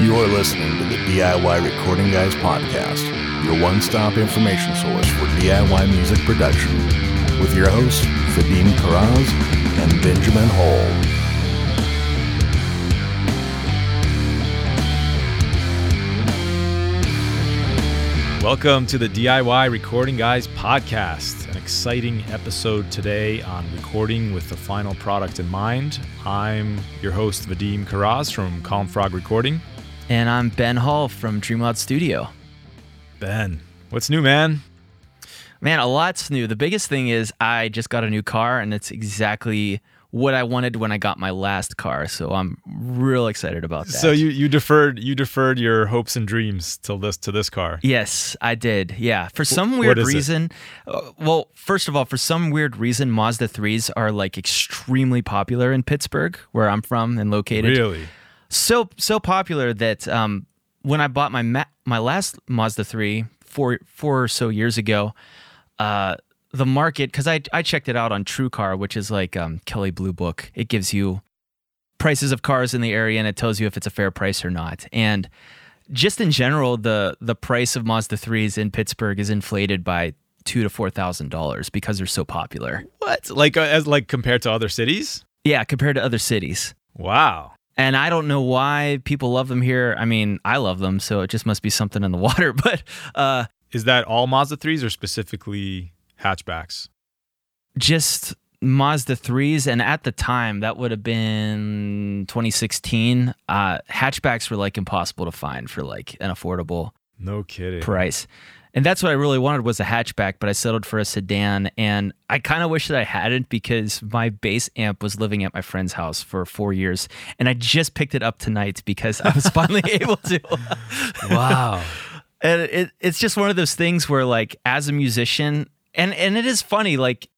You're listening to the DIY Recording Guys podcast, your one stop information source for DIY music production, with your hosts, Vadim Karaz and Benjamin Hall. Welcome to the DIY Recording Guys podcast. An exciting episode today on recording with the final product in mind. I'm your host, Vadim Karaz from Calm Frog Recording. And I'm Ben Hall from Dreamloud Studio. Ben, what's new, man? Man, a lot's new. The biggest thing is I just got a new car, and it's exactly what I wanted when I got my last car. So I'm real excited about that. So you you deferred you deferred your hopes and dreams till this to this car. Yes, I did. Yeah, for some weird reason. Uh, well, first of all, for some weird reason, Mazda threes are like extremely popular in Pittsburgh, where I'm from and located. Really? So so popular that um, when I bought my ma- my last Mazda three four four or so years ago. Uh, the market because I I checked it out on TrueCar, which is like um, Kelley Blue Book. It gives you prices of cars in the area and it tells you if it's a fair price or not. And just in general, the the price of Mazda threes in Pittsburgh is inflated by two to four thousand dollars because they're so popular. What? Like uh, as like compared to other cities? Yeah, compared to other cities. Wow. And I don't know why people love them here. I mean, I love them, so it just must be something in the water. But uh, is that all Mazda threes or specifically hatchbacks? Just Mazda 3s. And at the time, that would have been 2016. Uh, hatchbacks were like impossible to find for like an affordable no kidding price. And that's what I really wanted was a hatchback, but I settled for a sedan. And I kind of wish that I hadn't because my bass amp was living at my friend's house for four years. And I just picked it up tonight because I was finally able to. wow. And it, it's just one of those things where, like, as a musician, and and it is funny like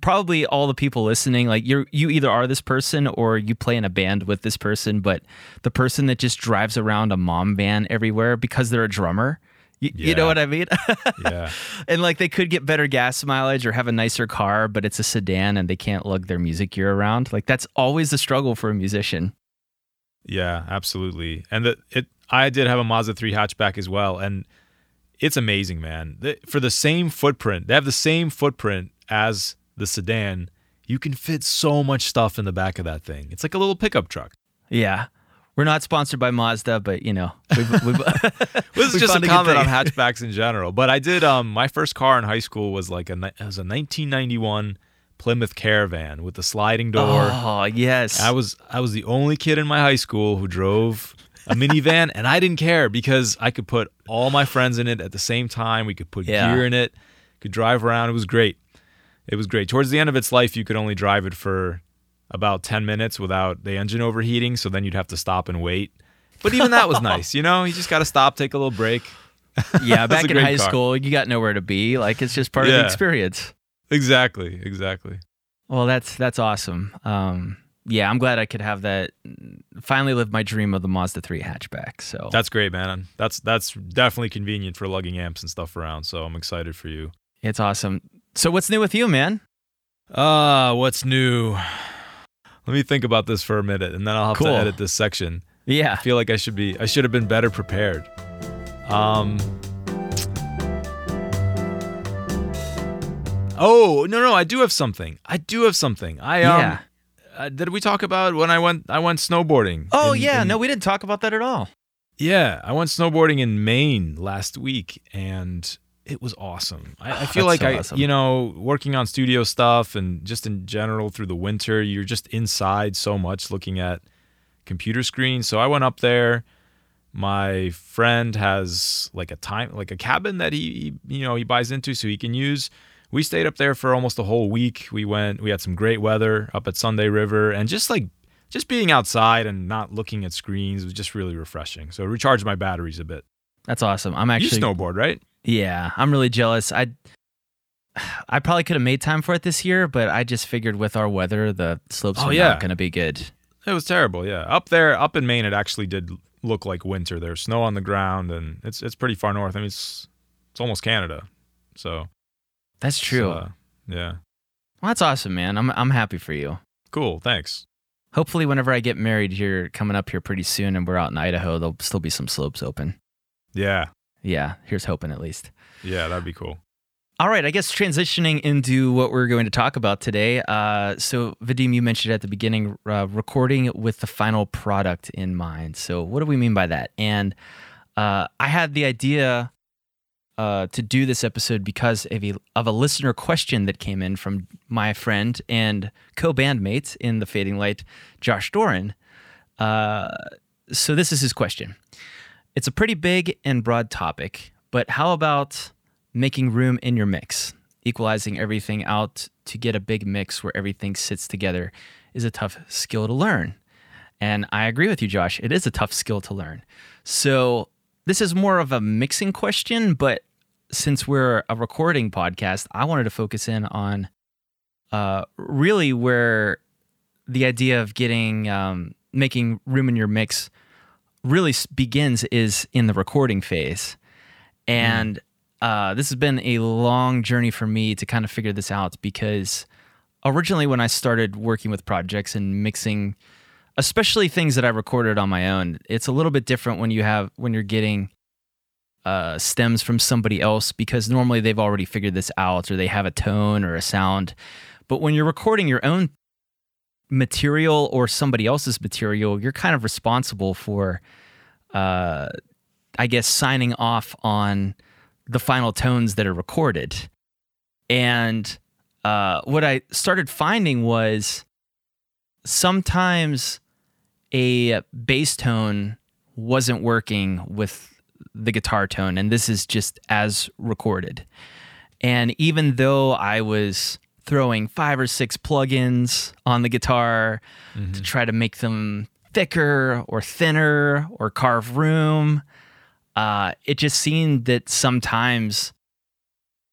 probably all the people listening like you're you either are this person or you play in a band with this person but the person that just drives around a mom van everywhere because they're a drummer you, yeah. you know what i mean yeah and like they could get better gas mileage or have a nicer car but it's a sedan and they can't lug their music gear around like that's always the struggle for a musician yeah absolutely and the, it i did have a mazda 3 hatchback as well and it's amazing, man. For the same footprint, they have the same footprint as the sedan. You can fit so much stuff in the back of that thing. It's like a little pickup truck. Yeah. We're not sponsored by Mazda, but you know, we've, we've, this is just a comment on hatchbacks in general. But I did. Um, my first car in high school was like a it was a 1991 Plymouth Caravan with the sliding door. Oh yes, I was I was the only kid in my high school who drove a minivan, and I didn't care because I could put all my friends in it at the same time. We could put yeah. gear in it, could drive around. It was great. It was great. Towards the end of its life, you could only drive it for about 10 minutes without the engine overheating. So then you'd have to stop and wait. But even that was nice. You know, you just got to stop, take a little break. Yeah, back in high car. school, you got nowhere to be. Like it's just part yeah. of the experience. Exactly. Exactly. Well, that's that's awesome. Um, yeah, I'm glad I could have that. Finally, live my dream of the Mazda 3 hatchback. So that's great, man. That's that's definitely convenient for lugging amps and stuff around. So I'm excited for you. It's awesome. So what's new with you, man? Uh, what's new? Let me think about this for a minute, and then I'll have cool. to edit this section. Yeah, I feel like I should be. I should have been better prepared. Um. Oh no no! I do have something. I do have something. I um. Yeah uh, did we talk about when I went I went snowboarding? Oh in, yeah, in, no, we didn't talk about that at all. Yeah, I went snowboarding in Maine last week, and it was awesome. I, I ah, feel like so I, awesome. you know, working on studio stuff and just in general through the winter, you're just inside so much looking at computer screens. So I went up there. My friend has like a time, like a cabin that he, you know, he buys into so he can use we stayed up there for almost a whole week. We went, we had some great weather up at Sunday River, and just like just being outside and not looking at screens was just really refreshing. So it recharged my batteries a bit. That's awesome. I'm actually you snowboard, right? Yeah, I'm really jealous. I I probably could have made time for it this year, but I just figured with our weather, the slopes oh, yeah. not going to be good. It was terrible. Yeah, up there, up in Maine, it actually did look like winter. There's snow on the ground, and it's it's pretty far north. I mean, it's it's almost Canada, so that's true. So, yeah. Well, that's awesome, man. I'm I'm happy for you. Cool. Thanks. hopefully, whenever I get married here, coming up here pretty soon, and we're out in Idaho, there'll still be some slopes open. Yeah. Yeah. Here's hoping at least. Yeah, that'd be cool. All right, I guess transitioning into what we're going to talk about today. Uh, so, Vadim, you mentioned at the beginning uh, recording with the final product in mind. So, what do we mean by that? And uh, I had the idea uh, to do this episode because of a, of a listener question that came in from my friend and co bandmate in The Fading Light, Josh Doran. Uh, so, this is his question. It's a pretty big and broad topic, but how about making room in your mix, equalizing everything out to get a big mix where everything sits together is a tough skill to learn. And I agree with you, Josh. It is a tough skill to learn. So, this is more of a mixing question, but since we're a recording podcast, I wanted to focus in on uh, really where the idea of getting um, making room in your mix really begins is in the recording phase. And mm uh, this has been a long journey for me to kind of figure this out because originally when I started working with projects and mixing, especially things that I recorded on my own, it's a little bit different when you have when you're getting uh, stems from somebody else because normally they've already figured this out or they have a tone or a sound. But when you're recording your own material or somebody else's material, you're kind of responsible for, uh, I guess, signing off on the final tones that are recorded. And uh, what I started finding was sometimes a bass tone wasn't working with the guitar tone, and this is just as recorded. And even though I was throwing five or six plugins on the guitar mm-hmm. to try to make them thicker or thinner or carve room, uh, it just seemed that sometimes,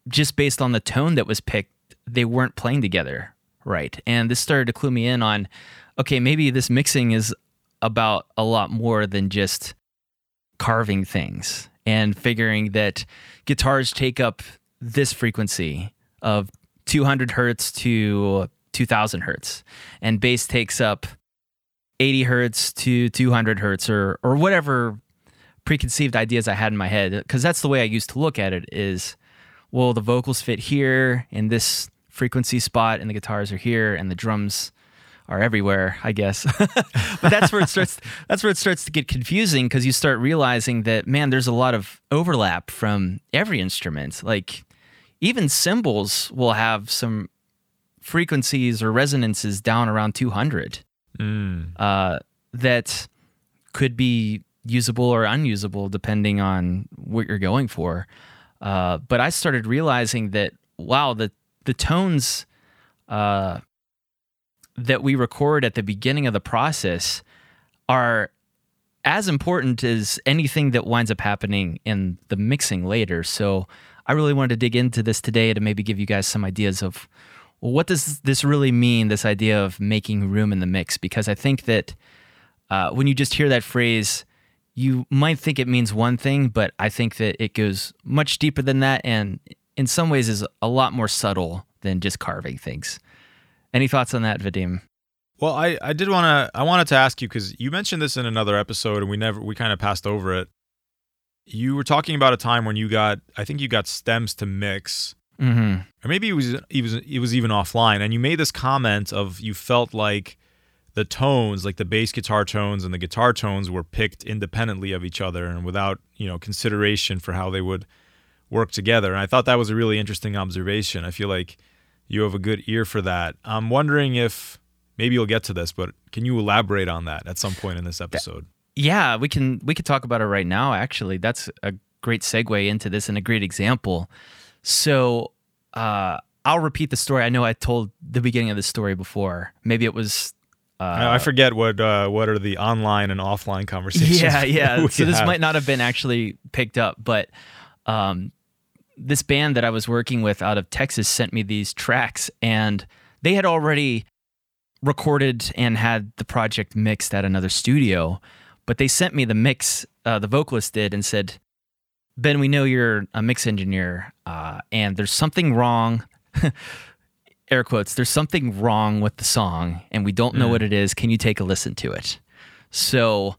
just based on the tone that was picked, they weren't playing together right. And this started to clue me in on okay, maybe this mixing is about a lot more than just carving things and figuring that guitars take up this frequency of 200 hertz to 2000 hertz. And bass takes up 80 hertz to 200 hertz or or whatever preconceived ideas I had in my head. Because that's the way I used to look at it is well the vocals fit here in this frequency spot and the guitars are here and the drums are everywhere I guess. But that's where it starts that's where it starts to get confusing because you start realizing that man there's a lot of overlap from every instrument. Like even cymbals will have some frequencies or resonances down around 200 mm. uh, that could be usable or unusable depending on what you're going for. Uh, but I started realizing that wow, the the tones uh, that we record at the beginning of the process are as important as anything that winds up happening in the mixing later. So I really wanted to dig into this today to maybe give you guys some ideas of well, what does this really mean? This idea of making room in the mix, because I think that uh, when you just hear that phrase, you might think it means one thing, but I think that it goes much deeper than that and in some ways is a lot more subtle than just carving things. Any thoughts on that, Vadim? Well, I, I did want to I wanted to ask you because you mentioned this in another episode and we never we kind of passed over it. You were talking about a time when you got I think you got stems to mix, mm-hmm. or maybe it was it was it was even offline, and you made this comment of you felt like the tones, like the bass guitar tones and the guitar tones, were picked independently of each other and without you know consideration for how they would work together. And I thought that was a really interesting observation. I feel like you have a good ear for that. I'm wondering if maybe you'll get to this, but can you elaborate on that at some point in this episode? Yeah, we can we could talk about it right now. Actually, that's a great segue into this and a great example. So. Uh, I'll repeat the story. I know I told the beginning of the story before. Maybe it was uh, I forget what uh, what are the online and offline conversations. Yeah, yeah. so this have. might not have been actually picked up, but um, this band that I was working with out of Texas sent me these tracks, and they had already recorded and had the project mixed at another studio, but they sent me the mix. Uh, the vocalist did and said, "Ben, we know you're a mix engineer, uh, and there's something wrong." air quotes, there's something wrong with the song and we don't know mm. what it is. Can you take a listen to it? So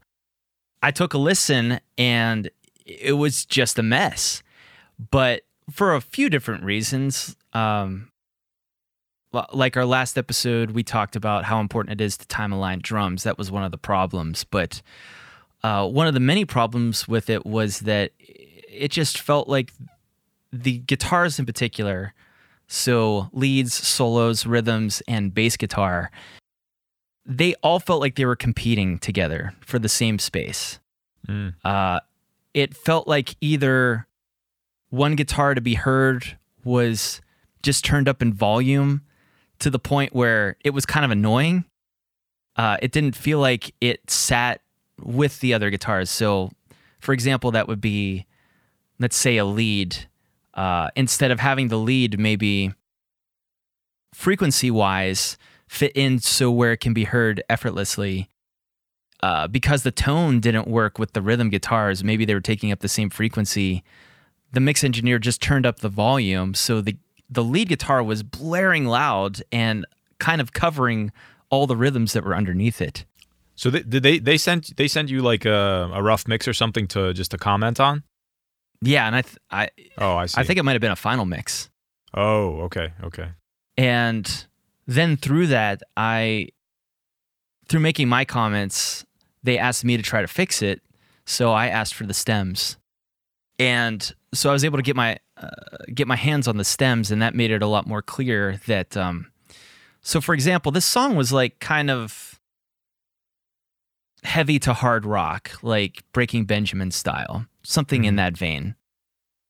I took a listen and it was just a mess. But for a few different reasons, um, like our last episode, we talked about how important it is to time align drums. That was one of the problems. But uh, one of the many problems with it was that it just felt like the guitars in particular so leads, solos, rhythms, and bass guitar, they all felt like they were competing together for the same space. Mm. Uh, it felt like either one guitar to be heard was just turned up in volume to the point where it was kind of annoying. Uh, it didn't feel like it sat with the other guitars. So, for example, that would be, let's say, a lead uh, instead of having the lead maybe frequency wise fit in so where it can be heard effortlessly. Uh, because the tone didn't work with the rhythm guitars, maybe they were taking up the same frequency. The mix engineer just turned up the volume, so the the lead guitar was blaring loud and kind of covering all the rhythms that were underneath it. So they, did they they sent they sent you like a, a rough mix or something to just to comment on? Yeah, and I th- I oh I see. I think it might have been a final mix. Oh, okay, okay. And then through that, I through making my comments, they asked me to try to fix it. So I asked for the stems, and so I was able to get my uh, get my hands on the stems, and that made it a lot more clear that. Um, so, for example, this song was like kind of heavy to hard rock, like Breaking Benjamin style something in mm-hmm. that vein.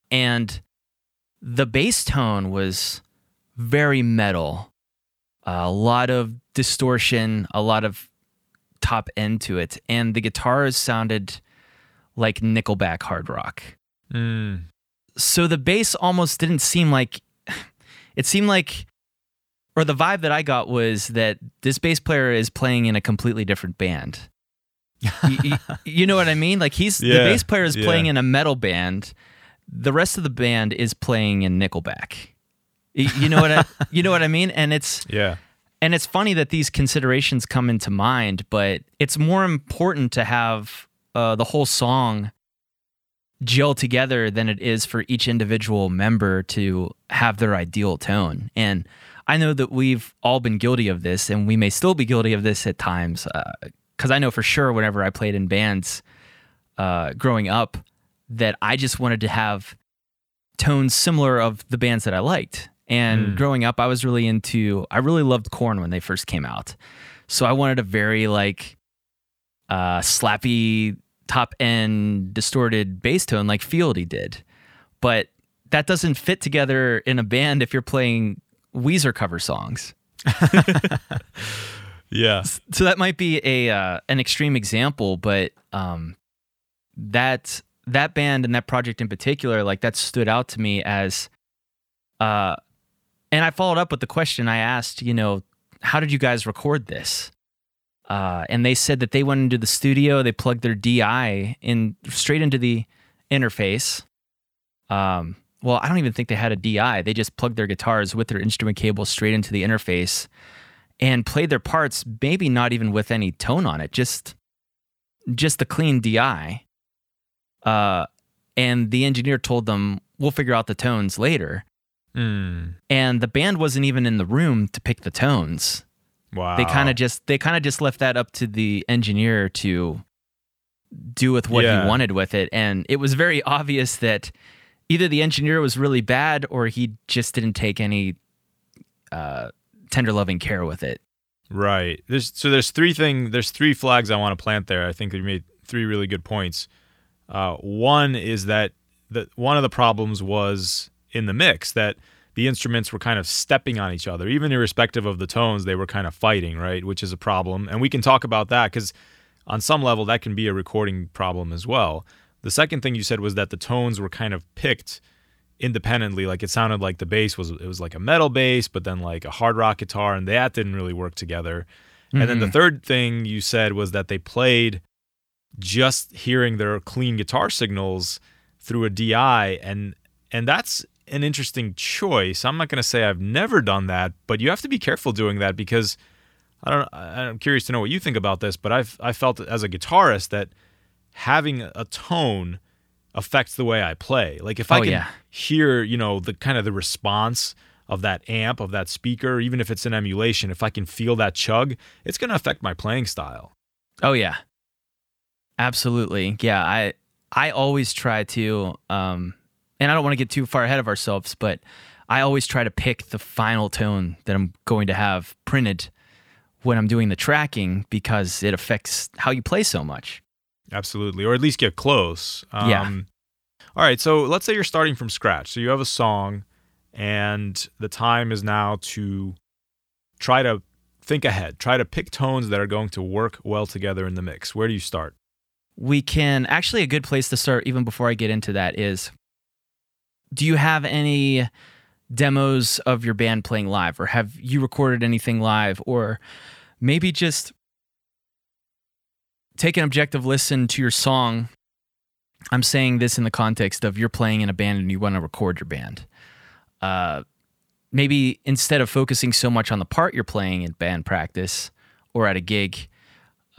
And the bass tone was very metal, a lot of distortion, a lot of top end to it. And the guitars sounded like Nickelback hard rock. Mm. So the bass almost didn't seem like it seemed like or the vibe that I got was that this bass player is playing in a completely different band you, you, know what I mean? Like he's yeah, the bass player is yeah. playing in a metal band. The rest of the band is playing in Nickelback. You, you know what I you know what I mean? And it's yeah. And it's funny that these considerations come into mind, but it's more important to have uh, the whole song gel together than it is for each individual member to have their ideal tone. And I know that we've all been guilty of this, and we may still be guilty of this at times. Uh, because I know for sure whenever I played in bands uh, growing up that I just wanted to have tones similar of the bands that I liked. And mm. growing up, I was really into. I really loved Korn when they first came out, so I wanted a very like uh, slappy top end distorted bass tone like Fieldy did, but that doesn't fit together in a band if you're playing Weezer cover songs. Yeah. So that might be a uh, an extreme example, but um, that that band and that project in particular, like that stood out to me as, uh, and I followed up with the question I asked, you know, how did you guys record this? Uh, and they said that they went into the studio, they plugged their DI in straight into the interface. Um, well, I don't even think they had a DI. They just plugged their guitars with their instrument cable straight into the interface and played their parts maybe not even with any tone on it just just the clean di uh, and the engineer told them we'll figure out the tones later mm. and the band wasn't even in the room to pick the tones wow they kind of just they kind of just left that up to the engineer to do with what yeah. he wanted with it and it was very obvious that either the engineer was really bad or he just didn't take any uh, tender loving care with it. Right. There's so there's three thing there's three flags I want to plant there. I think you made three really good points. Uh, one is that that one of the problems was in the mix that the instruments were kind of stepping on each other, even irrespective of the tones. They were kind of fighting, right, which is a problem, and we can talk about that because on some level that can be a recording problem as well. The second thing you said was that the tones were kind of picked independently like it sounded like the bass was it was like a metal bass but then like a hard rock guitar and that didn't really work together mm-hmm. and then the mm-hmm. third thing you said was that they played just hearing their clean guitar signals through a DI and and that's an interesting choice. I'm not going to say I've never done that, but you have to be careful doing that because I don't. I'm curious to know what you think about this, but I've I felt as a guitarist that having a tone affects the way I play. Like if I oh, can yeah. hear, you know, the kind of the response of that amp of that speaker, even if it's an emulation, if I can feel that chug, it's going to affect my playing style. Oh yeah, absolutely. Yeah, I I always try to, um, and I don't want to get too far ahead of ourselves, but I always try to pick the final tone that I'm going to have printed when I'm doing the tracking because it affects how you play so much. Absolutely, or at least get close. Um, yeah. All right, so let's say you're starting from scratch. So you have a song, and the time is now to try to think ahead. Try to pick tones that are going to work well together in the mix. Where do you start? We can actually a good place to start, even before I get into that, is do you have any demos of your band playing live, or have you recorded anything live, or maybe just take an objective listen to your song. I'm saying this in the context of you're playing in a band and you want to record your band. Uh, maybe instead of focusing so much on the part you're playing in band practice or at a gig,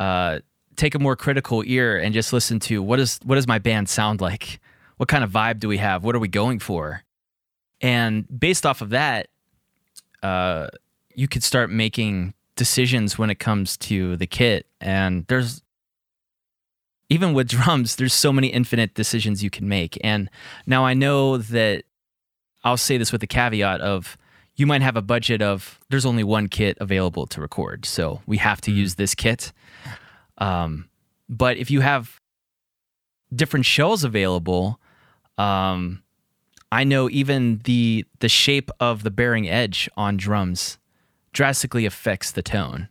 uh, take a more critical ear and just listen to what is what does my band sound like? What kind of vibe do we have? What are we going for? And based off of that, uh, you could start making decisions when it comes to the kit. And there's even with drums, there's so many infinite decisions you can make. And now I know that I'll say this with the caveat of you might have a budget of there's only one kit available to record, so we have to use this kit. Um, but if you have different shells available, um, I know even the the shape of the bearing edge on drums drastically affects the tone.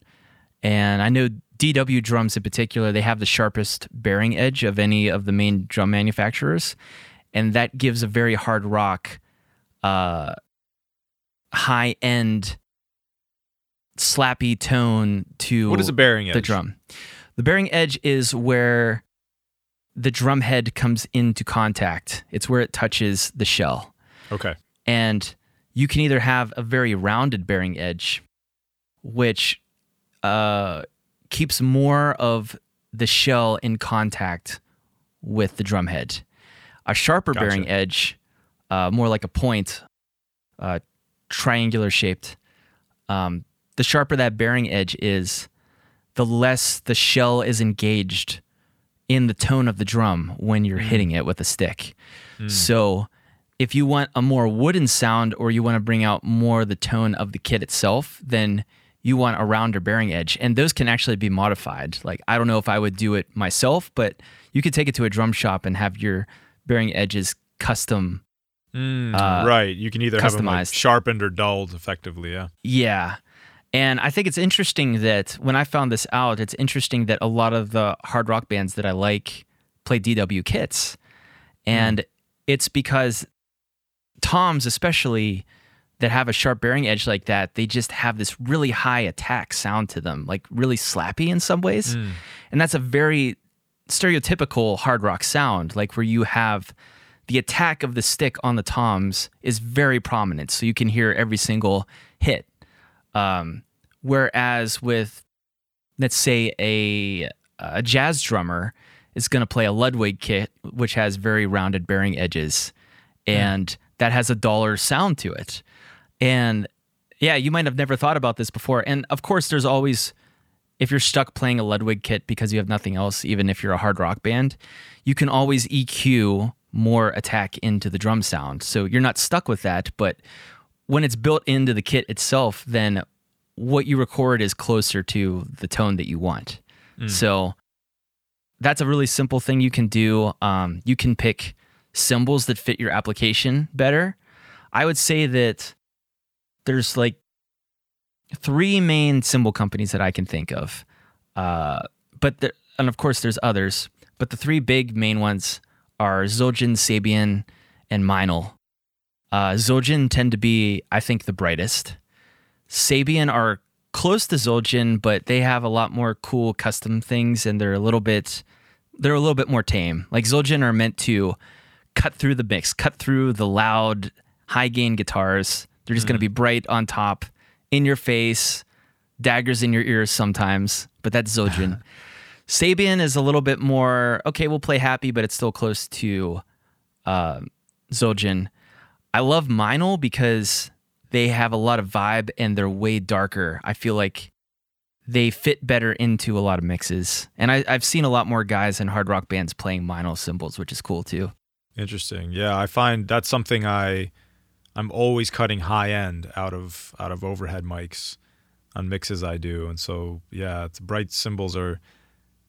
And I know DW drums in particular, they have the sharpest bearing edge of any of the main drum manufacturers, and that gives a very hard rock, uh, high end, slappy tone to what is a bearing edge? The drum. The bearing edge is where the drum head comes into contact. It's where it touches the shell. Okay. And you can either have a very rounded bearing edge, which uh, keeps more of the shell in contact with the drum head. A sharper gotcha. bearing edge, uh, more like a point, uh, triangular shaped. Um, the sharper that bearing edge is, the less the shell is engaged in the tone of the drum when you're mm. hitting it with a stick. Mm. So, if you want a more wooden sound or you want to bring out more the tone of the kit itself, then you want a rounder bearing edge. And those can actually be modified. Like, I don't know if I would do it myself, but you could take it to a drum shop and have your bearing edges custom. Mm, uh, right. You can either customized. have them like sharpened or dulled effectively. Yeah. Yeah. And I think it's interesting that when I found this out, it's interesting that a lot of the hard rock bands that I like play DW kits. And mm. it's because Toms, especially, that have a sharp bearing edge like that, they just have this really high attack sound to them, like really slappy in some ways. Mm. And that's a very stereotypical hard rock sound, like where you have the attack of the stick on the toms is very prominent. So you can hear every single hit. Um, whereas with, let's say, a, a jazz drummer is going to play a Ludwig kit, which has very rounded bearing edges. Hmm. And mm. that has a duller sound to it. And yeah, you might have never thought about this before. And of course, there's always, if you're stuck playing a Ludwig kit because you have nothing else, even if you're a hard rock band, you can always EQ more attack into the drum sound. So you're not stuck with that. But when it's built into the kit itself, then what you record is closer to the tone that you want. Mm. So that's a really simple thing you can do. Um, you can pick cymbals that fit your application better. I would say that there's like three main cymbal companies that I can think of. Uh, but the, and of course there's others, but the three big main ones are Zildjian, Sabian, and Meinl. Uh, Zildjian tend to be, I think, the brightest. Sabian are close to Zildjian, but they have a lot more cool custom things, and they're a little bit, they're a little bit more tame. Like Zildjian are meant to cut through the mix, cut through the loud high gain guitars. They're just mm. going to be bright on top, in your face, daggers in your ears sometimes, but that's Zildjian. Sabian is a little bit more okay. We'll play happy, but it's still close to uh, Zildjian. I love Meinl because they have a lot of vibe and they're way darker. I feel like they fit better into a lot of mixes. And I, have seen a lot more guys in hard rock bands playing Meinl cymbals, which is cool too. Interesting. Yeah, I find that's something I I'm always cutting high end out of out of overhead mics on mixes I do. And so yeah, bright cymbals are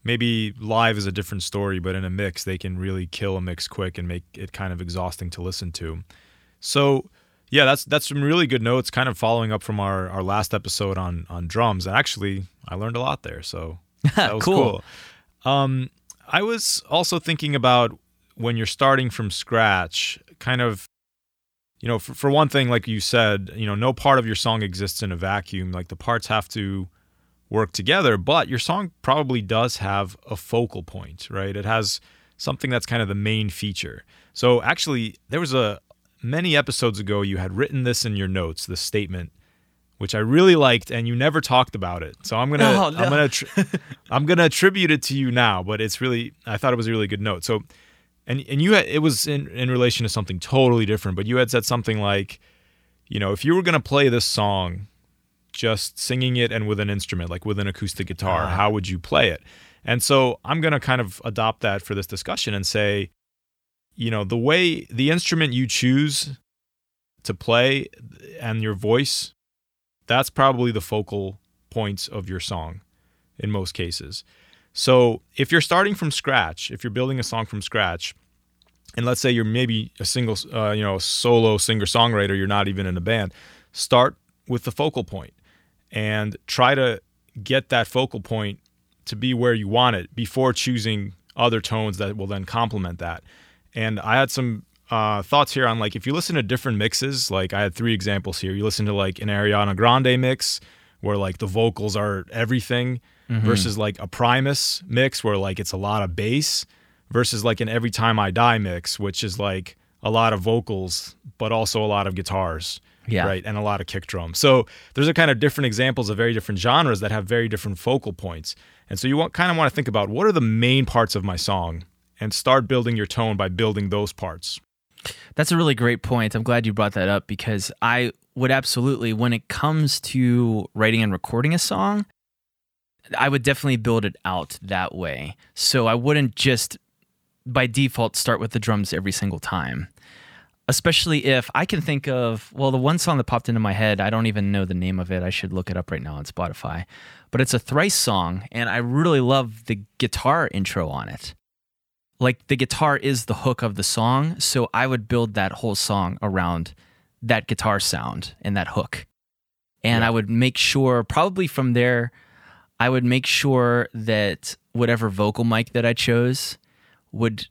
maybe live is a different story, but in a mix they can really kill a mix quick and make it kind of exhausting to listen to. So yeah, that's that's some really good notes, kind of following up from our, our last episode on on drums. And actually, I learned a lot there, so that was cool. cool. Um, I was also thinking about when you're starting from scratch, kind of, you know, for, for one thing, like you said, you know, no part of your song exists in a vacuum. Like the parts have to work together, but your song probably does have a focal point, right? It has something that's kind of the main feature. So actually, there was a, many episodes ago you had written this in your notes, this statement, which I really liked, and you never talked about it. So I'm gonna oh, no. I'm gonna tr- I'm gonna attribute it to you now, but it's really I thought it was a really good note. So and and you had it was in in relation to something totally different, but you had said something like, you know, if you were gonna play this song, just singing it and with an instrument, like with an acoustic guitar, uh. how would you play it? And so I'm gonna kind of adopt that for this discussion and say you know, the way the instrument you choose to play and your voice, that's probably the focal points of your song in most cases. So if you're starting from scratch, if you're building a song from scratch, and let's say you're maybe a single, uh, you know, solo singer songwriter, you're not even in a band, start with the focal point and try to get that focal point to be where you want it before choosing other tones that will then complement that. And I had some uh, thoughts here on like if you listen to different mixes, like I had three examples here. You listen to like an Ariana Grande mix where like the vocals are everything mm-hmm. versus like a Primus mix where like it's a lot of bass versus like an Every Time I Die mix, which is like a lot of vocals, but also a lot of guitars. Yeah. Right. And a lot of kick drum. So there's a kind of different examples of very different genres that have very different focal points. And so you want, kind of want to think about what are the main parts of my song and start building your tone by building those parts. That's a really great point. I'm glad you brought that up because I would absolutely, when it comes to writing and recording a song, I would definitely build it out that way. So I wouldn't just by default start with the drums every single time. Especially if I can think of, well, the one song that popped into my head, I don't even know the name of it. I should look it up right now on Spotify. But it's a Thrice song, and I really love the guitar intro on it like the guitar is the hook of the song. So I would build that whole song around that guitar sound and that hook. And yeah. I would make sure, probably from there, I would make sure that whatever vocal mic that I chose would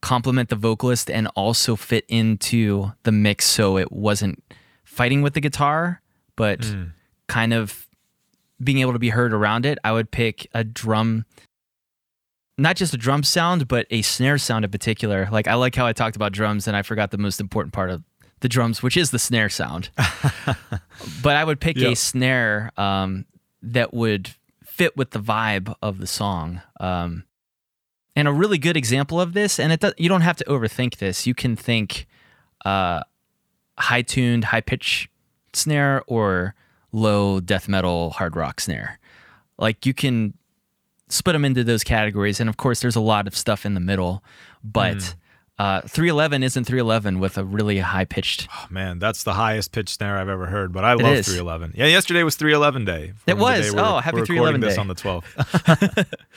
complement the vocalist and also fit into the mix so it wasn't fighting with the guitar, but mm. kind of being able to be heard around it. I would pick a drum not just a drum sound, but a snare sound in particular. Like I like how I talked about drums and I forgot the most important part of the drums, which is the snare sound. but I would pick yep. a snare um, that would fit with the vibe of the song. Um, and a really good example of this, and it does, you don't have to overthink this. You can think uh, high tuned, high pitch snare or low death metal hard rock snare. Like you can split them into those categories. And of course, there's a lot of stuff in the middle, but. Mm. Uh, 311 isn't 311 with a really high pitched. Oh, man, that's the highest pitch snare I've ever heard. But I love 311. Yeah, yesterday was 311 day. It was. oh, happy 311 this day. on the 12th.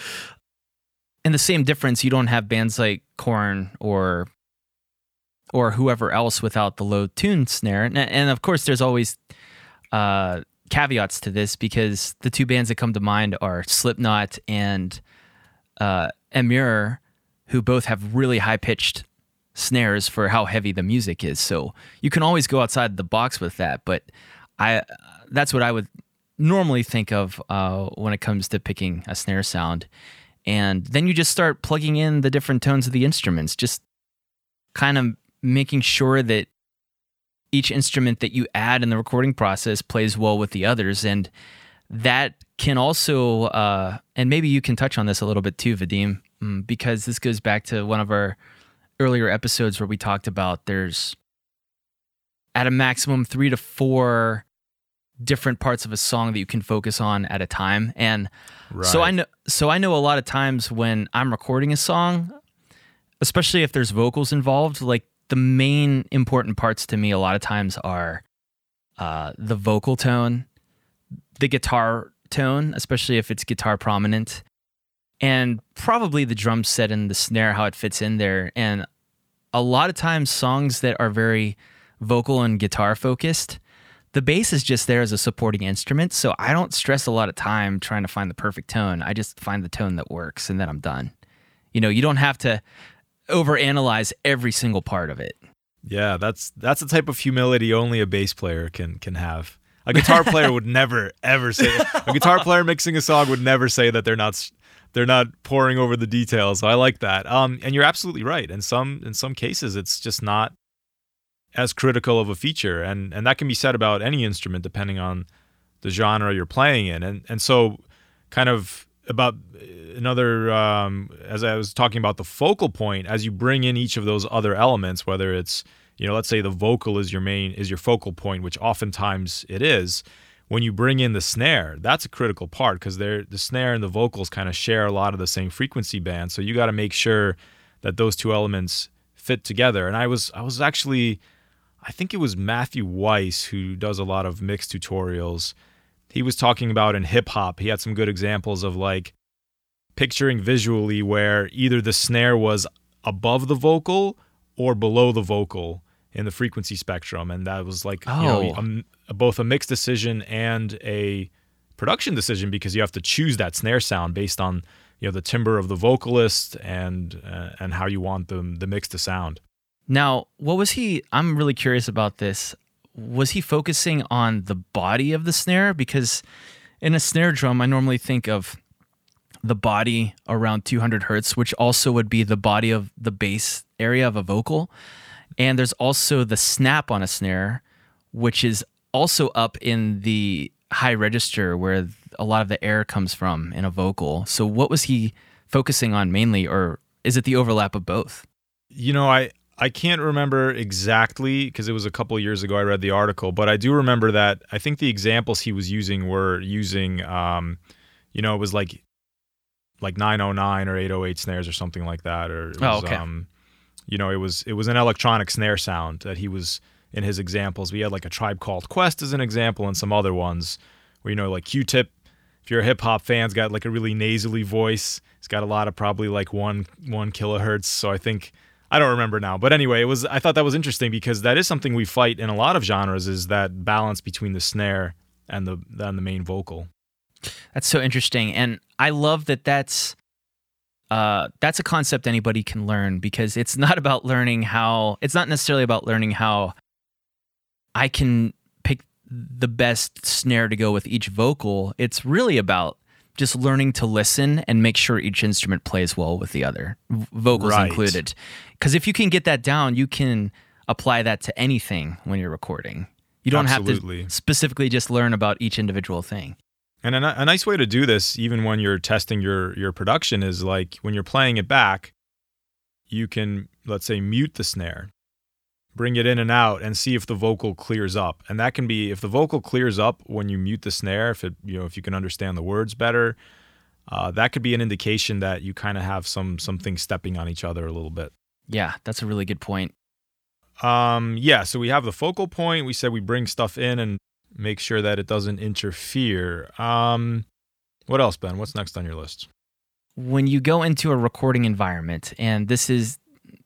and the same difference, you don't have bands like Korn or or whoever else without the low tune snare. And, and of course, there's always uh, caveats to this because the two bands that come to mind are Slipknot and uh, Emmure, who both have really high pitched snares for how heavy the music is. So you can always go outside the box with that. But I that's what I would normally think of uh, when it comes to picking a snare sound. And then you just start plugging in the different tones of the instruments, just kind of making sure that each instrument that you add in the recording process plays well with the others. And that can also, uh, and maybe you can touch on this a little bit too, Vadim, mm, because this goes back to one of our earlier episodes where we talked about there's at a maximum three to four different parts of a song that you can focus on at a time. And right. so I know so I know a lot of times when I'm recording a song, especially if there's vocals involved, like the main important parts to me a lot of times are uh, the vocal tone, the guitar tone, especially if it's guitar prominent, and probably the drum set and the snare, how it fits in there. And a lot of times, songs that are very vocal and guitar focused, the bass is just there as a supporting instrument. So I don't stress a lot of time trying to find the perfect tone. I just find the tone that works and then I'm done. You know, you don't have to overanalyze every single part of it. Yeah, that's that's the type of humility only a bass player can can have. A guitar player would never ever say a guitar player mixing a song would never say that they're not they're not poring over the details. I like that. Um, and you're absolutely right. In some in some cases, it's just not as critical of a feature, and and that can be said about any instrument depending on the genre you're playing in, and and so kind of about another um, as I was talking about the focal point as you bring in each of those other elements, whether it's you know let's say the vocal is your main is your focal point, which oftentimes it is. When you bring in the snare, that's a critical part because the snare and the vocals kind of share a lot of the same frequency band. So you got to make sure that those two elements fit together. And I was I was actually I think it was Matthew Weiss who does a lot of mix tutorials. He was talking about in hip hop, he had some good examples of like picturing visually where either the snare was above the vocal or below the vocal in the frequency spectrum. And that was like, oh. you know, oh. a, both a mix decision and a production decision because you have to choose that snare sound based on you know the timbre of the vocalist and uh, and how you want the the mix to sound. Now, what was he? I'm really curious about this. Was he focusing on the body of the snare? Because in a snare drum, I normally think of the body around 200 hertz, which also would be the body of the bass area of a vocal. And there's also the snap on a snare, which is also up in the high register where a lot of the air comes from in a vocal. So, what was he focusing on mainly, or is it the overlap of both? You know, I I can't remember exactly because it was a couple years ago I read the article, but I do remember that I think the examples he was using were using, um, you know, it was like like 909 or 808 snares or something like that, or it was, oh, okay. Um, you know, it was it was an electronic snare sound that he was in his examples. We had like a tribe called Quest as an example, and some other ones where you know like Q-Tip. If you're a hip hop fan's got like a really nasally voice. It's got a lot of probably like one one kilohertz. So I think I don't remember now, but anyway, it was. I thought that was interesting because that is something we fight in a lot of genres is that balance between the snare and the and the main vocal. That's so interesting, and I love that. That's uh, that's a concept anybody can learn because it's not about learning how. It's not necessarily about learning how I can pick the best snare to go with each vocal. It's really about just learning to listen and make sure each instrument plays well with the other, vocals right. included. Because if you can get that down, you can apply that to anything when you're recording. You don't Absolutely. have to specifically just learn about each individual thing. And a, a nice way to do this, even when you're testing your your production, is like when you're playing it back, you can let's say mute the snare bring it in and out and see if the vocal clears up. And that can be if the vocal clears up when you mute the snare, if it you know if you can understand the words better, uh, that could be an indication that you kind of have some something stepping on each other a little bit. Yeah, that's a really good point. Um, yeah, so we have the focal point. We said we bring stuff in and make sure that it doesn't interfere. Um, what else, Ben? What's next on your list? When you go into a recording environment, and this is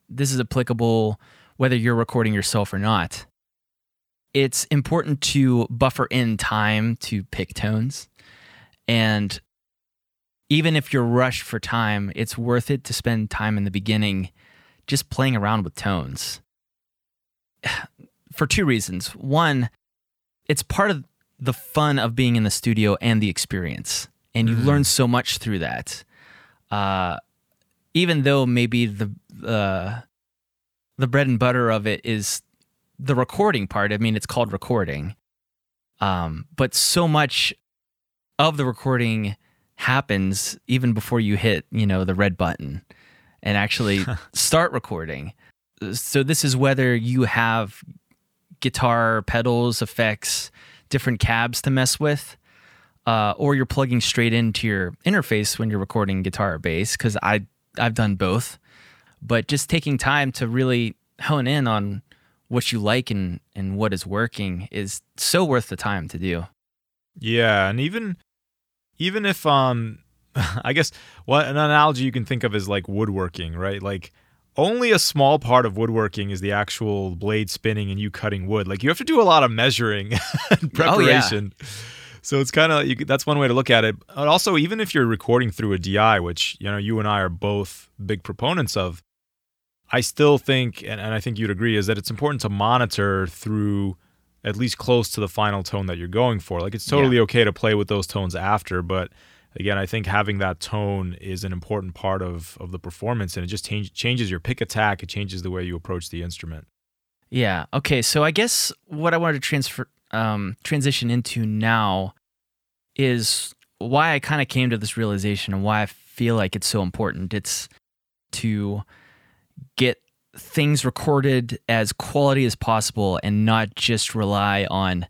this is applicable whether you're recording yourself or not. It's important to buffer in time to pick tones. And even if you're rushed for time, it's worth it to spend time in the beginning just playing around with tones. For two reasons. One, it's part of the fun of being in the studio and the experience. And you mm. learn so much through that. Uh, even though maybe the uh, the bread and butter of it is the recording part. I mean, it's called recording. Um, but so much of the recording happens even before you hit, you know, the red button and actually start recording. So this is whether you have guitar pedals, effects, different cabs to mess with, uh, or you're plugging straight into your interface when you're recording guitar or bass. Because I I've done both, but just taking time to really hone in on what you like and and what is working is so worth the time to do. Yeah, and even even if um I guess what an analogy you can think of is like woodworking, right? Like only a small part of woodworking is the actual blade spinning and you cutting wood. Like you have to do a lot of measuring and preparation. Oh, yeah. So it's kind of that's one way to look at it. But also, even if you're recording through a DI, which you know you and I are both big proponents of, I still think, and, and I think you'd agree, is that it's important to monitor through at least close to the final tone that you're going for. Like it's totally yeah. okay to play with those tones after, but again, I think having that tone is an important part of of the performance, and it just change, changes your pick attack. It changes the way you approach the instrument. Yeah. Okay. So I guess what I wanted to transfer um, transition into now is why I kind of came to this realization and why I feel like it's so important. It's to get things recorded as quality as possible and not just rely on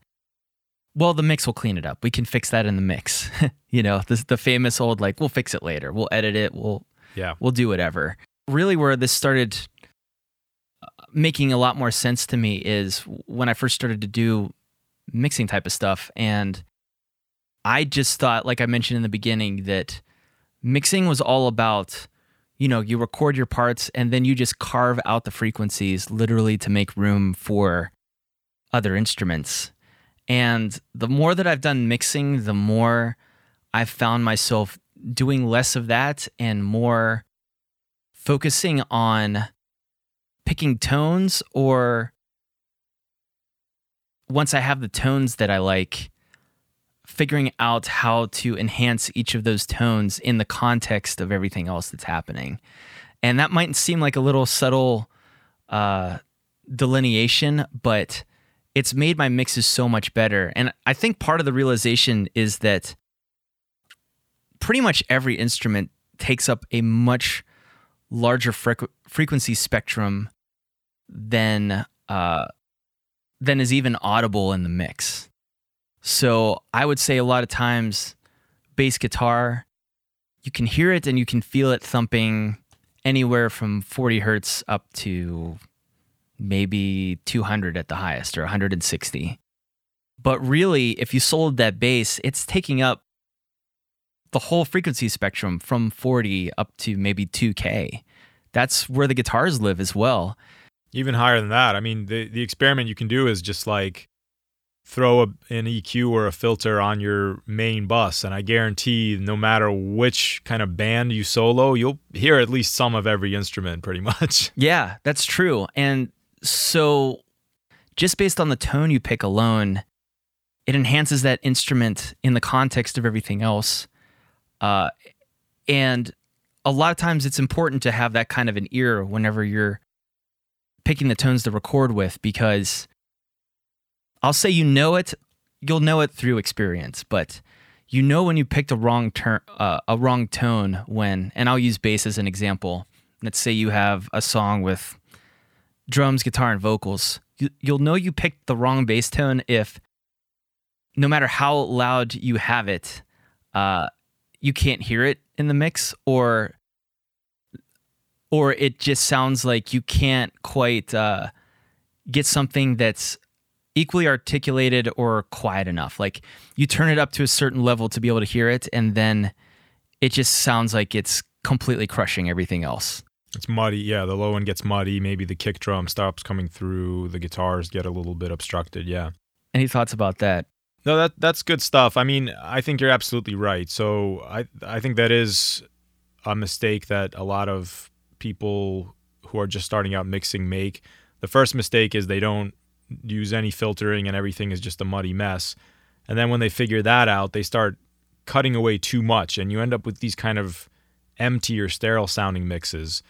well the mix will clean it up. We can fix that in the mix. You know the, the famous old like we'll fix it later. We'll edit it. We'll yeah. we'll do whatever. Really where this started uh, making a lot more sense to me is when i first started to do mixing type of stuff. And i just thought like i mentioned in the beginning that mixing was all about you know, you record your parts and then you just carve out the frequencies literally to make room for other instruments. And the more that I've done mixing, the more I've found myself doing less of that and more focusing on picking tones or once I have the tones that I like, figuring out how to enhance each of those tones in the context of everything else that's happening. And that might seem like a little subtle uh, delineation, but it's made my mixes so much better. And I think part of the realization is that pretty much every instrument takes up a much larger frequ- frequency spectrum than uh, than is even audible in the mix. So I would say a lot of times, bass guitar, you can hear it and you can feel it thumping anywhere from 40 hertz up to maybe 200 at the highest or 160. But really, if you sold that bass, it's taking up the whole frequency spectrum from 40 up to maybe 2K. That's where the guitars live as well. Even higher than that. I mean, the, the experiment you can do is just like throw a, an EQ or a filter on your main bus, and I guarantee no matter which kind of band you solo, you'll hear at least some of every instrument pretty much. Yeah, that's true. And so, just based on the tone you pick alone, it enhances that instrument in the context of everything else. Uh, and a lot of times it's important to have that kind of an ear whenever you're picking the tones to record with because I'll say you know it. You'll know it through experience, but you know when you picked a wrong turn, uh, a wrong tone when. And I'll use bass as an example. Let's say you have a song with drums, guitar, and vocals. You, you'll know you picked the wrong bass tone if, no matter how loud you have it, uh, you can't hear it in the mix, or or it just sounds like you can't quite uh, get something that's equally articulated or quiet enough. Like you turn it up to a certain level to be able to hear it, and then it just sounds like it's completely crushing everything else. It's muddy. Yeah, the low end gets muddy. Maybe the kick drum stops coming through. The guitars get a little bit obstructed. Yeah. Any thoughts about that? No, that that's good stuff. I mean, I think you're absolutely right. So I I think that is a mistake that a lot of people who are just starting out mixing make. The first mistake is they don't use any filtering and everything is just a muddy mess. And then when they figure that out, they start cutting away too much and you end up with these kind of empty or sterile sounding mixes.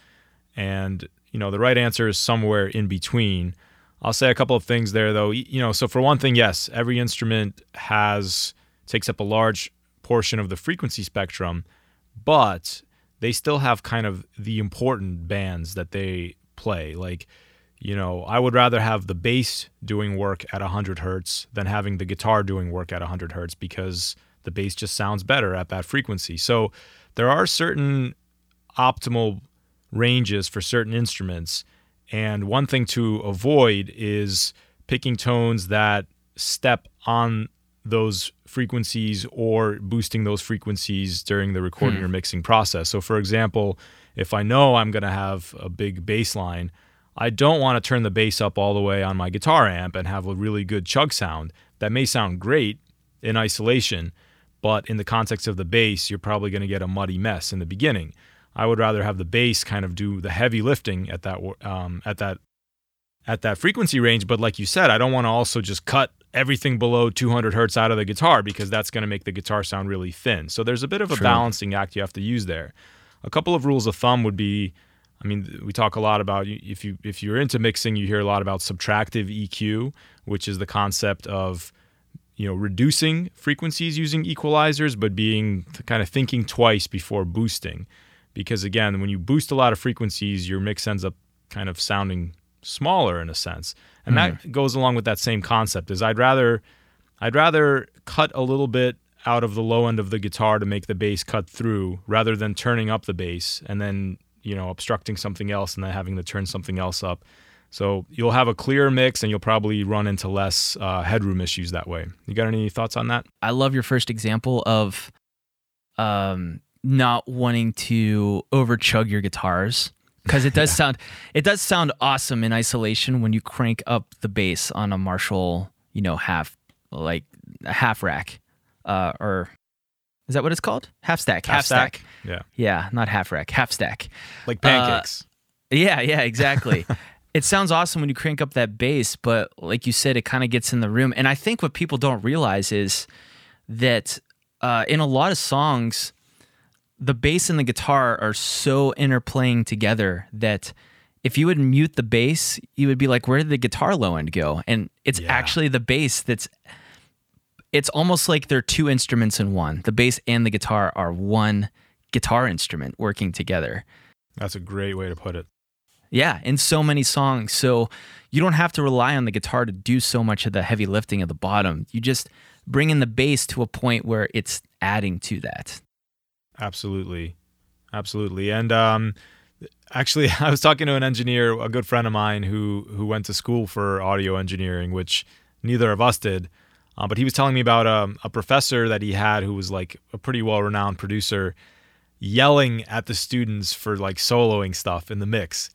And, you know, the right answer is somewhere in between. I'll say a couple of things there though. You know, so for one thing, yes, every instrument has takes up a large portion of the frequency spectrum, but they still have kind of the important bands that they play. Like, you know, I would rather have the bass doing work at 100 hertz than having the guitar doing work at 100 hertz because the bass just sounds better at that frequency. So there are certain optimal ranges for certain instruments. And one thing to avoid is picking tones that step on those frequencies or boosting those frequencies during the recording hmm. or mixing process. So, for example, if I know I'm going to have a big bass line, I don't want to turn the bass up all the way on my guitar amp and have a really good chug sound. That may sound great in isolation, but in the context of the bass, you're probably going to get a muddy mess in the beginning. I would rather have the bass kind of do the heavy lifting at that um, at that at that frequency range. But like you said, I don't want to also just cut everything below 200 hertz out of the guitar because that's going to make the guitar sound really thin. So there's a bit of a True. balancing act you have to use there. A couple of rules of thumb would be I mean, we talk a lot about if you if you're into mixing, you hear a lot about subtractive EQ, which is the concept of you know reducing frequencies using equalizers, but being kind of thinking twice before boosting, because again, when you boost a lot of frequencies, your mix ends up kind of sounding smaller in a sense, and mm. that goes along with that same concept. Is I'd rather I'd rather cut a little bit out of the low end of the guitar to make the bass cut through rather than turning up the bass and then you know obstructing something else and then having to turn something else up. So you'll have a clear mix and you'll probably run into less uh, headroom issues that way. You got any thoughts on that? I love your first example of um, not wanting to overchug your guitars because it does yeah. sound it does sound awesome in isolation when you crank up the bass on a Marshall, you know, half like a half rack, uh, or is that what it's called? Half stack. Half, half stack. stack. Yeah. Yeah, not half rack. Half stack. Like pancakes. Uh, yeah. Yeah. Exactly. it sounds awesome when you crank up that bass, but like you said, it kind of gets in the room. And I think what people don't realize is that uh, in a lot of songs, the bass and the guitar are so interplaying together that if you would mute the bass, you would be like, where did the guitar low end go? And it's yeah. actually the bass that's it's almost like they're two instruments in one. The bass and the guitar are one guitar instrument working together. That's a great way to put it. Yeah, in so many songs. So you don't have to rely on the guitar to do so much of the heavy lifting at the bottom. You just bring in the bass to a point where it's adding to that. Absolutely. Absolutely. And um, actually I was talking to an engineer, a good friend of mine who who went to school for audio engineering, which neither of us did. Uh, but he was telling me about um, a professor that he had who was like a pretty well renowned producer yelling at the students for like soloing stuff in the mix.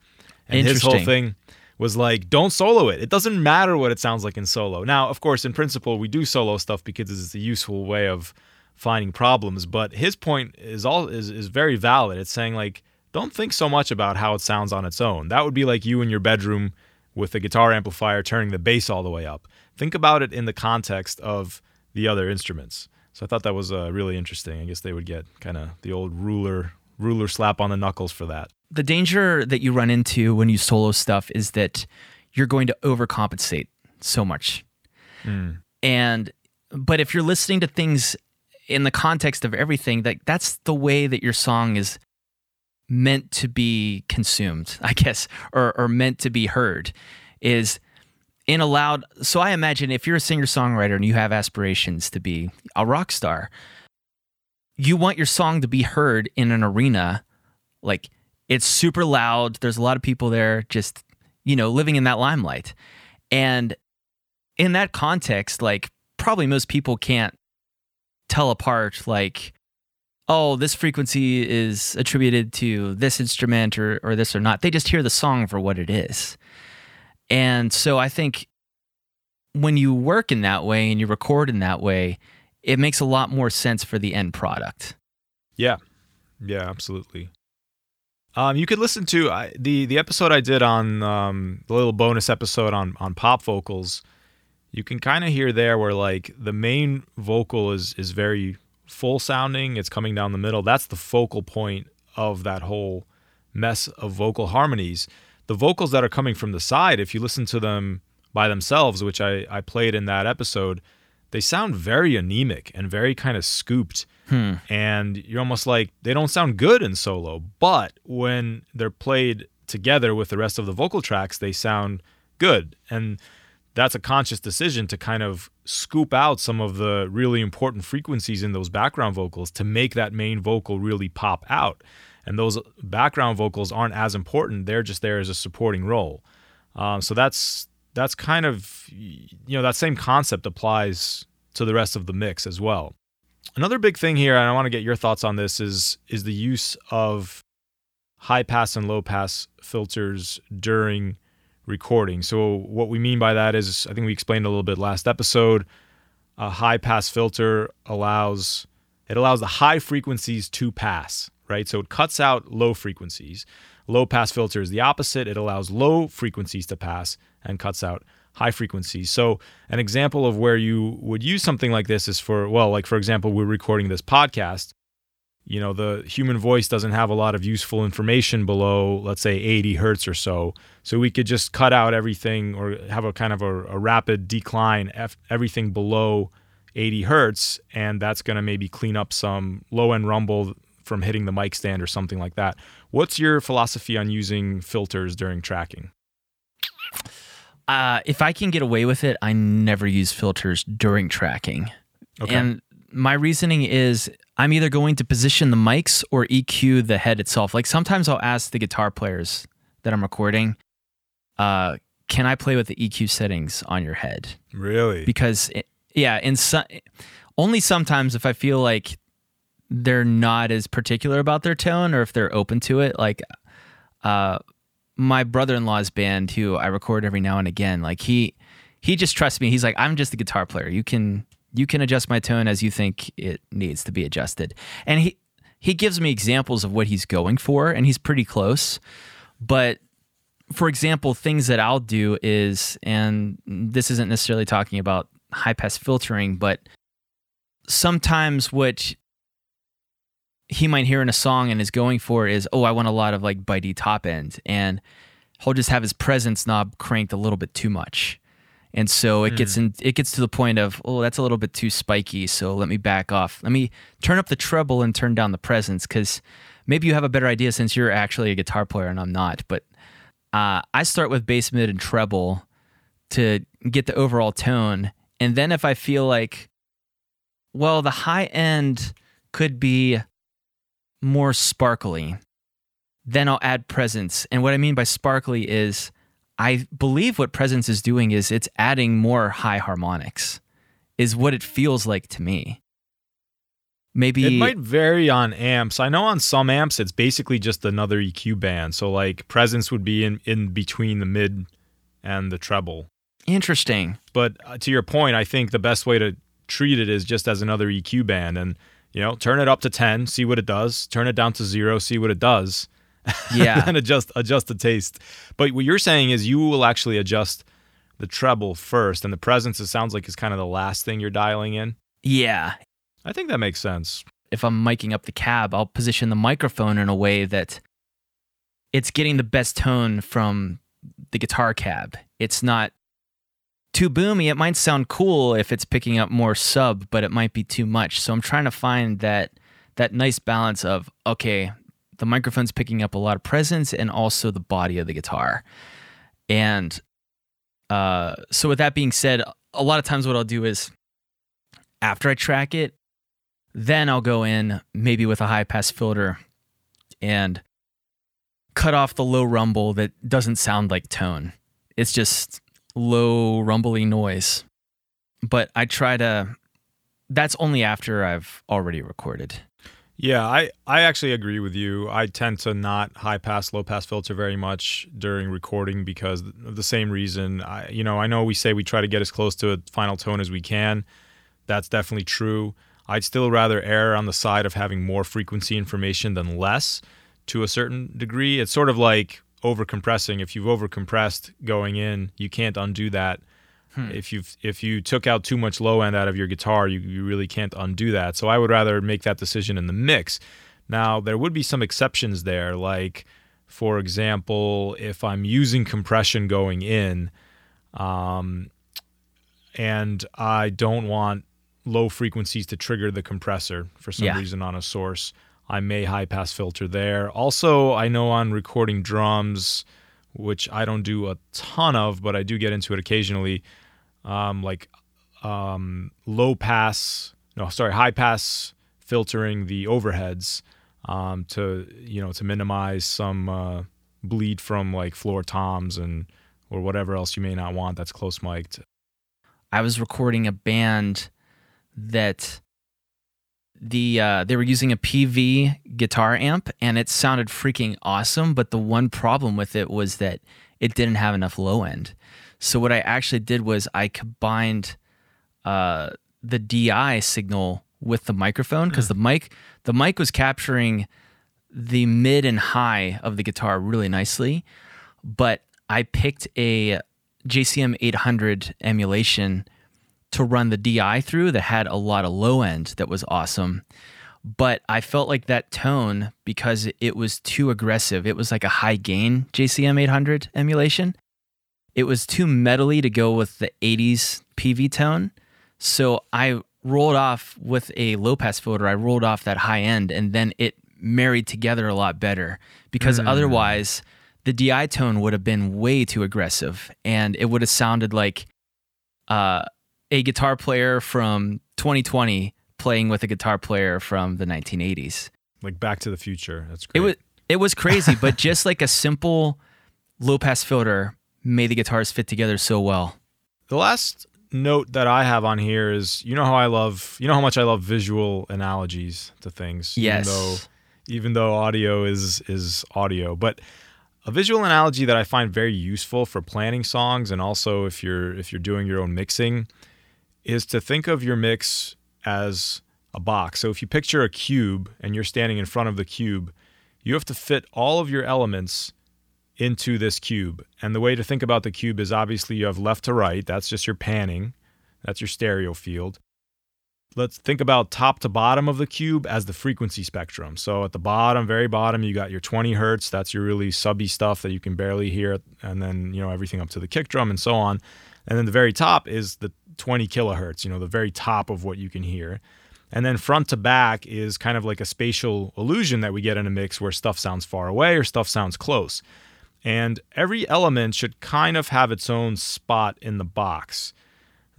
And his whole thing was like, don't solo it. It doesn't matter what it sounds like in solo. Now, of course, in principle, we do solo stuff because it's a useful way of finding problems. But his point is all is, is very valid. It's saying like, don't think so much about how it sounds on its own. That would be like you in your bedroom with a guitar amplifier turning the bass all the way up think about it in the context of the other instruments. So I thought that was uh, really interesting. I guess they would get kind of the old ruler ruler slap on the knuckles for that. The danger that you run into when you solo stuff is that you're going to overcompensate so much. Mm. And but if you're listening to things in the context of everything, that that's the way that your song is meant to be consumed, I guess, or or meant to be heard is in a loud so i imagine if you're a singer songwriter and you have aspirations to be a rock star you want your song to be heard in an arena like it's super loud there's a lot of people there just you know living in that limelight. And in that context like probably most people can't tell apart like oh this frequency is attributed to this instrument or, or this or not. They just hear the song for what it is and so I think when you work in that way and you record in that way, it makes a lot more sense for the end product. Yeah. Yeah, absolutely. Um, you could listen to I, the the episode I did on um, the little bonus episode on on pop vocals. You can kind of hear there where like the main vocal is is very full sounding. It's coming down the middle. That's the focal point of that whole mess of vocal harmonies the vocals that are coming from the side, if you listen to them by themselves, which I, I played in that episode, they sound very anemic and very kind of scooped. Hmm. And you're almost like they don't sound good in solo, but when they're played together with the rest of the vocal tracks, they sound good. And that's a conscious decision to kind of scoop out some of the really important frequencies in those background vocals to make that main vocal really pop out. And those background vocals aren't as important; they're just there as a supporting role. Um, so that's that's kind of you know that same concept applies to the rest of the mix as well. Another big thing here, and I want to get your thoughts on this, is is the use of high pass and low pass filters during recording. So what we mean by that is, I think we explained a little bit last episode. A high pass filter allows it allows the high frequencies to pass, right? So it cuts out low frequencies. Low pass filter is the opposite. It allows low frequencies to pass and cuts out high frequencies. So an example of where you would use something like this is for well, like for example, we're recording this podcast you know the human voice doesn't have a lot of useful information below let's say 80 hertz or so so we could just cut out everything or have a kind of a, a rapid decline f everything below 80 hertz and that's going to maybe clean up some low end rumble from hitting the mic stand or something like that what's your philosophy on using filters during tracking uh, if i can get away with it i never use filters during tracking okay. and my reasoning is I'm either going to position the mics or EQ the head itself. Like sometimes I'll ask the guitar players that I'm recording, uh, can I play with the EQ settings on your head? Really? Because it, yeah, in some only sometimes if I feel like they're not as particular about their tone or if they're open to it, like uh, my brother-in-law's band who I record every now and again, like he he just trusts me. He's like, I'm just a guitar player. You can you can adjust my tone as you think it needs to be adjusted. And he he gives me examples of what he's going for and he's pretty close. But for example, things that I'll do is and this isn't necessarily talking about high pass filtering, but sometimes what he might hear in a song and is going for is, oh, I want a lot of like bitey top end. And he'll just have his presence knob cranked a little bit too much and so it mm. gets in it gets to the point of oh that's a little bit too spiky so let me back off let me turn up the treble and turn down the presence because maybe you have a better idea since you're actually a guitar player and i'm not but uh, i start with bass mid and treble to get the overall tone and then if i feel like well the high end could be more sparkly then i'll add presence and what i mean by sparkly is I believe what Presence is doing is it's adding more high harmonics, is what it feels like to me. Maybe it might vary on amps. I know on some amps it's basically just another EQ band. So like Presence would be in in between the mid and the treble. Interesting. But uh, to your point, I think the best way to treat it is just as another EQ band and you know, turn it up to 10, see what it does, turn it down to 0, see what it does Yeah. and adjust adjust the taste. But what you're saying is you will actually adjust the treble first, and the presence it sounds like is kind of the last thing you're dialing in. Yeah. I think that makes sense. If I'm miking up the cab, I'll position the microphone in a way that it's getting the best tone from the guitar cab. It's not too boomy. It might sound cool if it's picking up more sub, but it might be too much. So I'm trying to find that that nice balance of okay, the microphone's picking up a lot of presence and also the body of the guitar. And uh, so, with that being said, a lot of times what I'll do is after I track it, then I'll go in maybe with a high pass filter and cut off the low rumble that doesn't sound like tone. It's just low rumbly noise. But I try to, that's only after I've already recorded. Yeah, I, I actually agree with you. I tend to not high pass, low pass filter very much during recording because of the same reason. I, you know, I know we say we try to get as close to a final tone as we can. That's definitely true. I'd still rather err on the side of having more frequency information than less to a certain degree. It's sort of like over compressing. If you've over compressed going in, you can't undo that Hmm. If you if you took out too much low end out of your guitar, you, you really can't undo that. So I would rather make that decision in the mix. Now there would be some exceptions there, like for example, if I'm using compression going in, Um, and I don't want low frequencies to trigger the compressor for some yeah. reason on a source. I may high pass filter there. Also, I know on recording drums, which I don't do a ton of, but I do get into it occasionally, um, like um, low pass, no, sorry, high pass filtering the overheads um, to you know to minimize some uh, bleed from like floor toms and or whatever else you may not want that's close mic'd. I was recording a band that the uh, they were using a Peavey guitar amp and it sounded freaking awesome. But the one problem with it was that it didn't have enough low end. So what I actually did was I combined uh, the DI signal with the microphone because mm. the mic the mic was capturing the mid and high of the guitar really nicely, but I picked a JCM 800 emulation to run the DI through that had a lot of low end that was awesome. But I felt like that tone because it was too aggressive. It was like a high gain JCM 800 emulation. It was too metally to go with the 80s Peavey tone. So I rolled off with a low pass filter. I rolled off that high end and then it married together a lot better because mm. otherwise the DI tone would have been way too aggressive and it would have sounded like uh, a guitar player from 2020 playing with a guitar player from the 1980s. Like Back to the Future. That's great. It was it was crazy, but just like a simple low pass filter made the guitars fit together so well. The last note that I have on here is you know how I love you know how much I love visual analogies to things. Yes. Even though even though audio is is audio. But a visual analogy that I find very useful for planning songs and also if you're if you're doing your own mixing is to think of your mix as a box. So if you picture a cube and you're standing in front of the cube, you have to fit all of your elements into this cube. And the way to think about the cube is obviously you have left to right, that's just your panning, that's your stereo field. Let's think about top to bottom of the cube as the frequency spectrum. So at the bottom, very bottom, you got your 20 hertz. That's your really subby stuff that you can barely hear, and then you know everything up to the kick drum and so on. And then the very top is the 20 kilohertz, you know, the very top of what you can hear. And then front to back is kind of like a spatial illusion that we get in a mix where stuff sounds far away or stuff sounds close. And every element should kind of have its own spot in the box,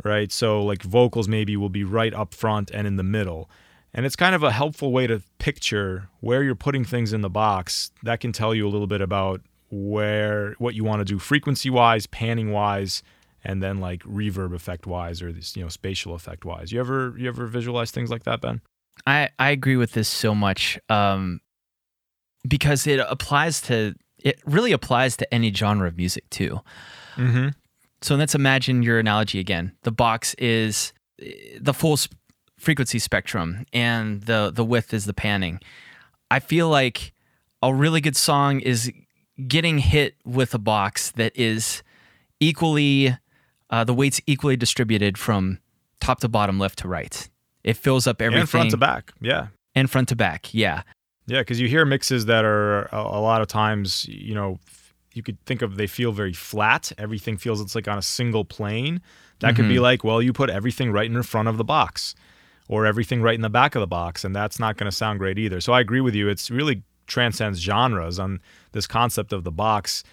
right? So, like vocals maybe will be right up front and in the middle. And it's kind of a helpful way to picture where you're putting things in the box. That can tell you a little bit about where what you want to do frequency wise, panning wise, and then like reverb effect wise or this you know spatial effect wise. You ever you ever visualize things like that ben? I i agree with this so much um because it applies to it really applies to any genre of music too. Mm-hmm. so let's imagine your analogy again. The box is the full sp- frequency spectrum and the the width is the panning. I feel like a really good song is getting hit with a box that is equally uh, the weight's equally distributed from top to bottom, left to right. It fills up everything. And front to back, yeah. And front to back, yeah. Yeah, because you hear mixes that are a, a lot of times, you know, you could think of they feel very flat. Everything feels it's like on a single plane. That mm-hmm. could be mm-hmm. like, well, you put everything right in the front of the box or everything right in the back of the box, and that's not going to sound great either. So I agree with you. It's really transcends genres on this concept of the box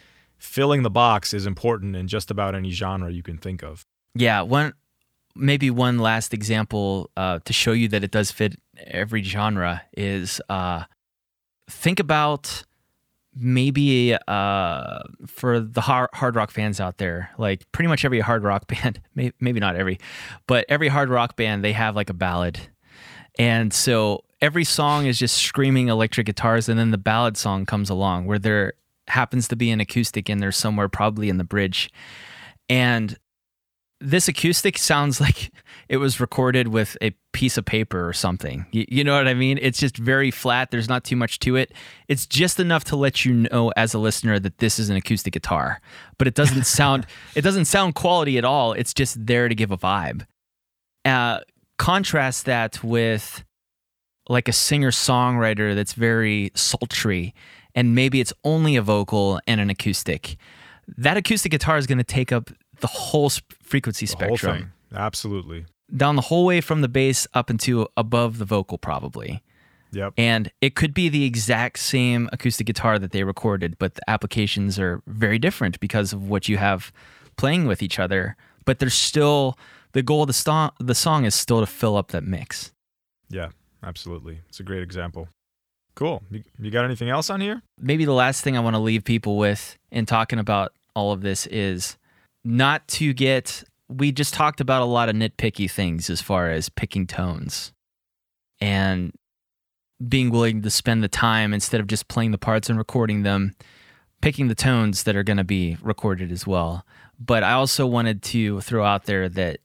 filling the box is important in just about any genre you can think of. Yeah, one maybe one last example uh, to show you that it does fit every genre is uh, think about maybe uh, for the hard, hard rock fans out there, like pretty much every hard rock band, maybe not every, but every hard rock band, they have like a ballad. And so every song is just screaming electric guitars, and then the ballad song comes along where they're happens to be an acoustic in there somewhere, probably in the bridge. And this acoustic sounds like it was recorded with a piece of paper or something. You, you, know what I mean? It's just very flat. There's not too much to it. It's just enough to let you know as a listener that this is an acoustic guitar, but it doesn't sound it doesn't sound quality at all. It's just there to give a vibe. Uh, contrast that with like a singer songwriter that's very sultry and maybe it's only a vocal and an acoustic. That acoustic guitar is going to take up the whole frequency The spectrum. whole. Absolutely. Down the whole way from the bass up into above the vocal, probably. Yep. And it could be the exact same acoustic guitar that they recorded, but the applications are very different because of what you have playing with each other. But there's still the goal of the, sto- the song is still to fill up that mix. Yeah, absolutely. It's a great example. Cool. You, you got anything else on here? maybe the last thing I want to leave people with in talking about all of this is not to get. We just talked about a lot of nitpicky things as far as picking tones and being willing to spend the time instead of just playing the parts and recording them, picking the tones that are going to be recorded as well. But I also wanted to throw out there that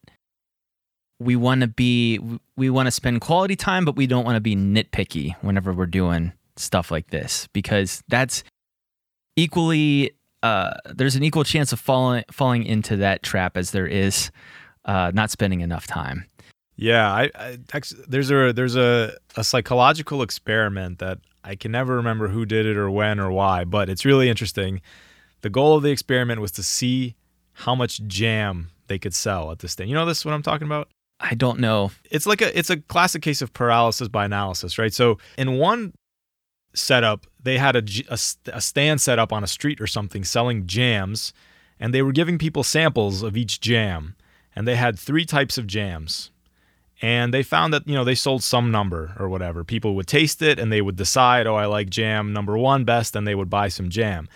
we want to be we want to spend quality time but we don't want to be nitpicky whenever we're doing stuff like this because that's equally uh, there's an equal chance of falling falling into that trap as there is uh, not spending enough time Yeah, I, I there's a there's a, a psychological experiment that I can never remember who did it or when or why, but it's really interesting. The goal of the experiment was to see how much jam they could sell at this thing. You know this is what I'm talking about? I don't know It's like a it's a classic case of paralysis by analysis, right? So in one setup, they had a, st- a stand set up on a street or something selling jams, and they were giving people samples of each jam, and they had three types of jams. And they found that, you know, they sold some number or whatever. People would taste it and they would decide, oh, I like jam number one best, and they would buy some jam.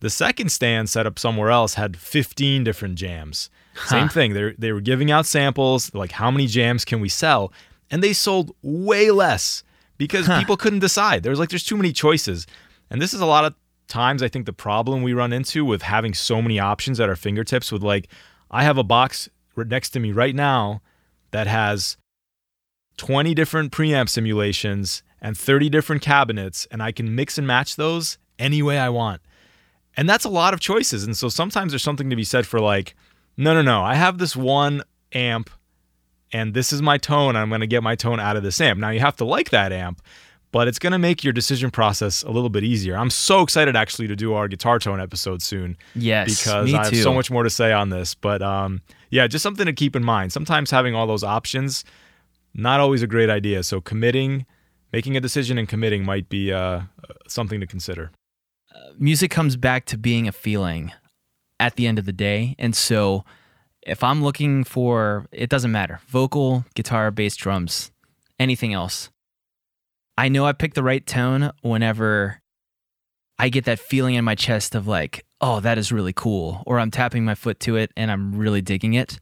The second stand set up somewhere else had 15 different jams. Same Huh. thing. They they were giving out samples, like how many jams can we sell? And they sold way less because people couldn't decide. There was like there's too many choices. And this is a lot of times I think the problem we run into with having so many options at our fingertips with like I have a box next to me right now that has 20 different preamp simulations and 30 different cabinets and I can mix and match those any way I want. And that's a lot of choices. And so sometimes there's something to be said for like, no, no, no, I have this one amp and this is my tone. I'm going to get my tone out of this amp. Now you have to like that amp, but it's going to make your decision process a little bit easier. I'm so excited actually to do our guitar tone episode soon yes because I have so much more to say on this. But um, yeah, just something to keep in mind. Sometimes having all those options, not always a great idea. So committing, making a decision and committing might be uh, something to consider. music comes back to being a feeling at the end of the day. And so if I'm looking for, it doesn't matter vocal, guitar, bass, drums, anything else. I know I picked the right tone whenever I get that feeling in my chest of like, oh, that is really cool. Or I'm tapping my foot to it and I'm really digging it.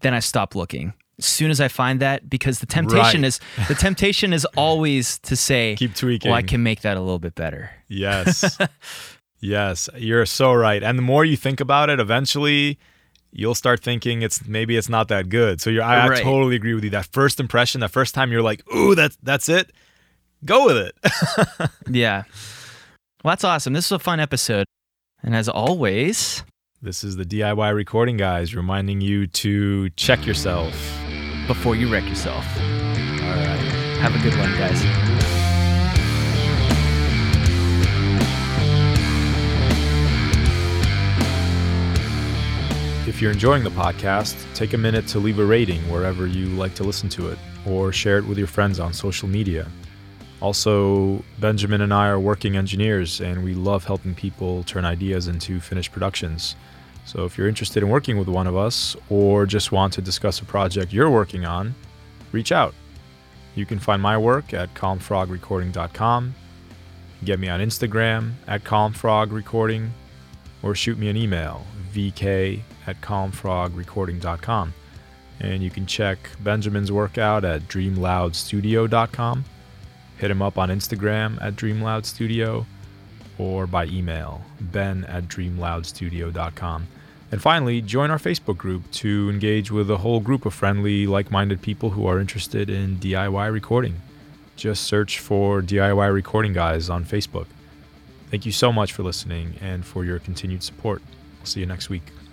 Then I stop looking. As soon as I find that, because the temptation Right. is the temptation is always to say, Keep tweaking. well, I can make that a little bit better. Yes. yes, you're so right. And the more you think about it, eventually you'll start thinking it's maybe it's not that good. So you're I, I totally agree with you. That first impression, that first time you're like, "Ooh, that's that's it." Go with it. Yeah. Well, that's awesome. This was a fun episode. And as always, this is the DIY recording guys reminding you to check yourself. before you wreck yourself, All right. have a good one, guys. If you're enjoying the podcast, take a minute to leave a rating wherever you like to listen to it or share it with your friends on social media. Also, Benjamin and I are working engineers and we love helping people turn ideas into finished productions. So if you're interested in working with one of us or just want to discuss a project you're working on, reach out. You can find my work at calmfrogrecording.com. Get me on Instagram at calmfrogrecording or shoot me an email, vk at calmfrogrecording.com. And you can check Benjamin's work out at dreamloudstudio.com. Hit him up on Instagram at dreamloudstudio or by email, ben at dreamloudstudio.com. And finally, join our Facebook group to engage with a whole group of friendly, like minded people who are interested in DIY recording. Just search for DIY Recording Guys on Facebook. Thank you so much for listening and for your continued support. I'll see you next week.